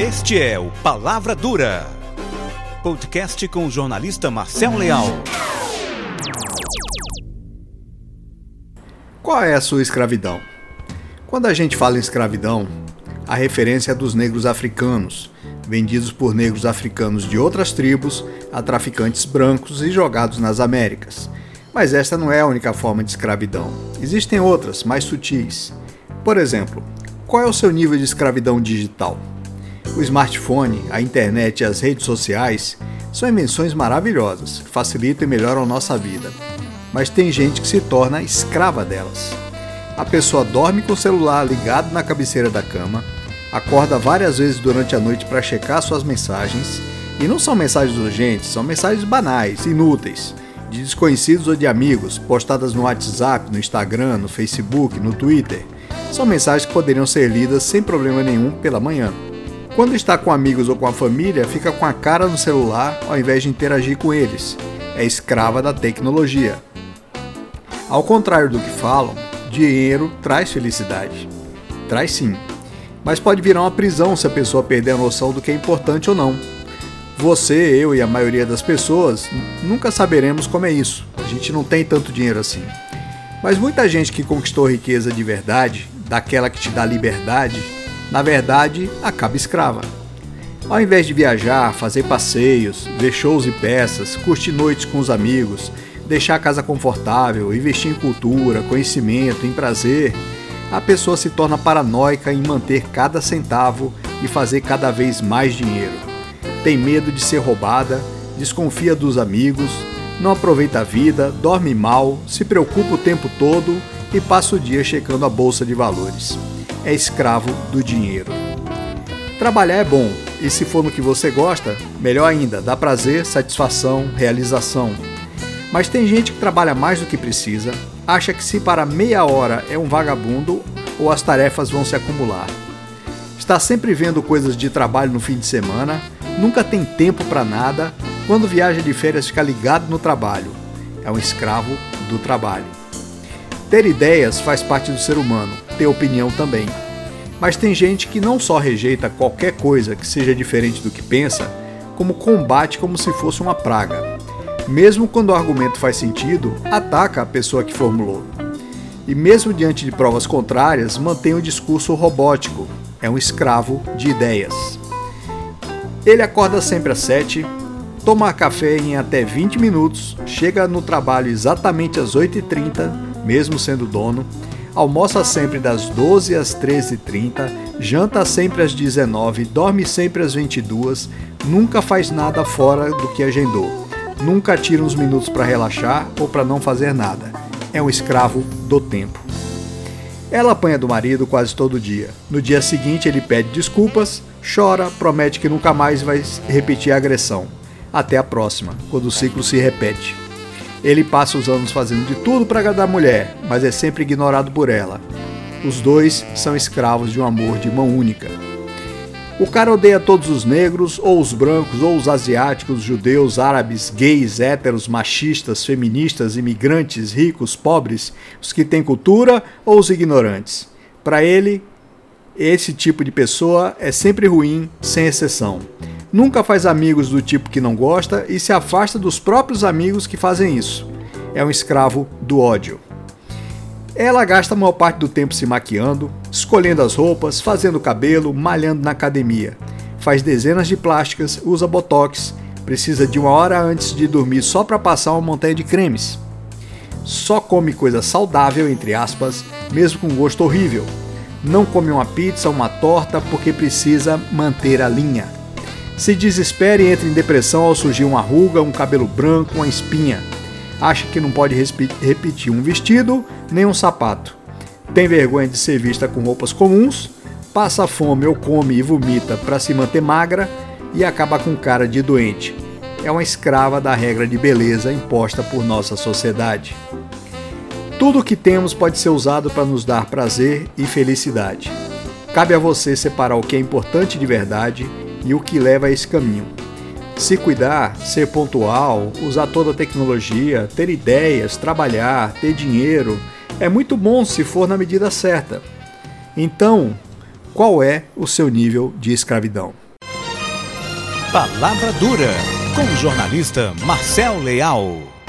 Este é o Palavra Dura, podcast com o jornalista Marcel Leal. Qual é a sua escravidão? Quando a gente fala em escravidão, a referência é dos negros africanos, vendidos por negros africanos de outras tribos a traficantes brancos e jogados nas Américas. Mas esta não é a única forma de escravidão. Existem outras, mais sutis. Por exemplo, qual é o seu nível de escravidão digital? O smartphone, a internet e as redes sociais são invenções maravilhosas que facilitam e melhoram nossa vida. Mas tem gente que se torna escrava delas. A pessoa dorme com o celular ligado na cabeceira da cama, acorda várias vezes durante a noite para checar suas mensagens, e não são mensagens urgentes, são mensagens banais, inúteis, de desconhecidos ou de amigos, postadas no WhatsApp, no Instagram, no Facebook, no Twitter. São mensagens que poderiam ser lidas sem problema nenhum pela manhã. Quando está com amigos ou com a família, fica com a cara no celular ao invés de interagir com eles. É escrava da tecnologia. Ao contrário do que falam, dinheiro traz felicidade. Traz sim. Mas pode virar uma prisão se a pessoa perder a noção do que é importante ou não. Você, eu e a maioria das pessoas nunca saberemos como é isso. A gente não tem tanto dinheiro assim. Mas muita gente que conquistou riqueza de verdade, daquela que te dá liberdade, na verdade, acaba escrava. Ao invés de viajar, fazer passeios, ver shows e peças, curtir noites com os amigos, deixar a casa confortável, investir em cultura, conhecimento, em prazer, a pessoa se torna paranoica em manter cada centavo e fazer cada vez mais dinheiro. Tem medo de ser roubada, desconfia dos amigos, não aproveita a vida, dorme mal, se preocupa o tempo todo e passa o dia checando a bolsa de valores é escravo do dinheiro. Trabalhar é bom, e se for no que você gosta, melhor ainda, dá prazer, satisfação, realização. Mas tem gente que trabalha mais do que precisa, acha que se para meia hora é um vagabundo ou as tarefas vão se acumular. Está sempre vendo coisas de trabalho no fim de semana, nunca tem tempo para nada, quando viaja de férias fica ligado no trabalho. É um escravo do trabalho. Ter ideias faz parte do ser humano, ter opinião também. Mas tem gente que não só rejeita qualquer coisa que seja diferente do que pensa, como combate como se fosse uma praga. Mesmo quando o argumento faz sentido, ataca a pessoa que formulou. E mesmo diante de provas contrárias, mantém o discurso robótico. É um escravo de ideias. Ele acorda sempre às 7, toma café em até 20 minutos, chega no trabalho exatamente às 8h30 mesmo sendo dono, almoça sempre das 12 às 13h30, janta sempre às 19 dorme sempre às 22 nunca faz nada fora do que agendou, nunca tira uns minutos para relaxar ou para não fazer nada. É um escravo do tempo. Ela apanha do marido quase todo dia. No dia seguinte, ele pede desculpas, chora, promete que nunca mais vai repetir a agressão. Até a próxima, quando o ciclo se repete. Ele passa os anos fazendo de tudo para agradar a mulher, mas é sempre ignorado por ela. Os dois são escravos de um amor de mão única. O cara odeia todos os negros, ou os brancos, ou os asiáticos, judeus, árabes, gays, héteros, machistas, feministas, imigrantes, ricos, pobres, os que têm cultura ou os ignorantes. Para ele, esse tipo de pessoa é sempre ruim, sem exceção nunca faz amigos do tipo que não gosta e se afasta dos próprios amigos que fazem isso. É um escravo do ódio. Ela gasta a maior parte do tempo se maquiando, escolhendo as roupas, fazendo o cabelo, malhando na academia. Faz dezenas de plásticas, usa botox, precisa de uma hora antes de dormir só para passar uma montanha de cremes. Só come coisa saudável, entre aspas, mesmo com gosto horrível. Não come uma pizza, uma torta, porque precisa manter a linha se desespera e entra em depressão ao surgir uma ruga, um cabelo branco, uma espinha. Acha que não pode repetir um vestido nem um sapato. Tem vergonha de ser vista com roupas comuns, passa fome ou come e vomita para se manter magra e acaba com cara de doente. É uma escrava da regra de beleza imposta por nossa sociedade. Tudo o que temos pode ser usado para nos dar prazer e felicidade. Cabe a você separar o que é importante de verdade e o que leva a esse caminho. Se cuidar, ser pontual, usar toda a tecnologia, ter ideias, trabalhar, ter dinheiro, é muito bom se for na medida certa. Então, qual é o seu nível de escravidão? Palavra Dura, com o jornalista Marcel Leal.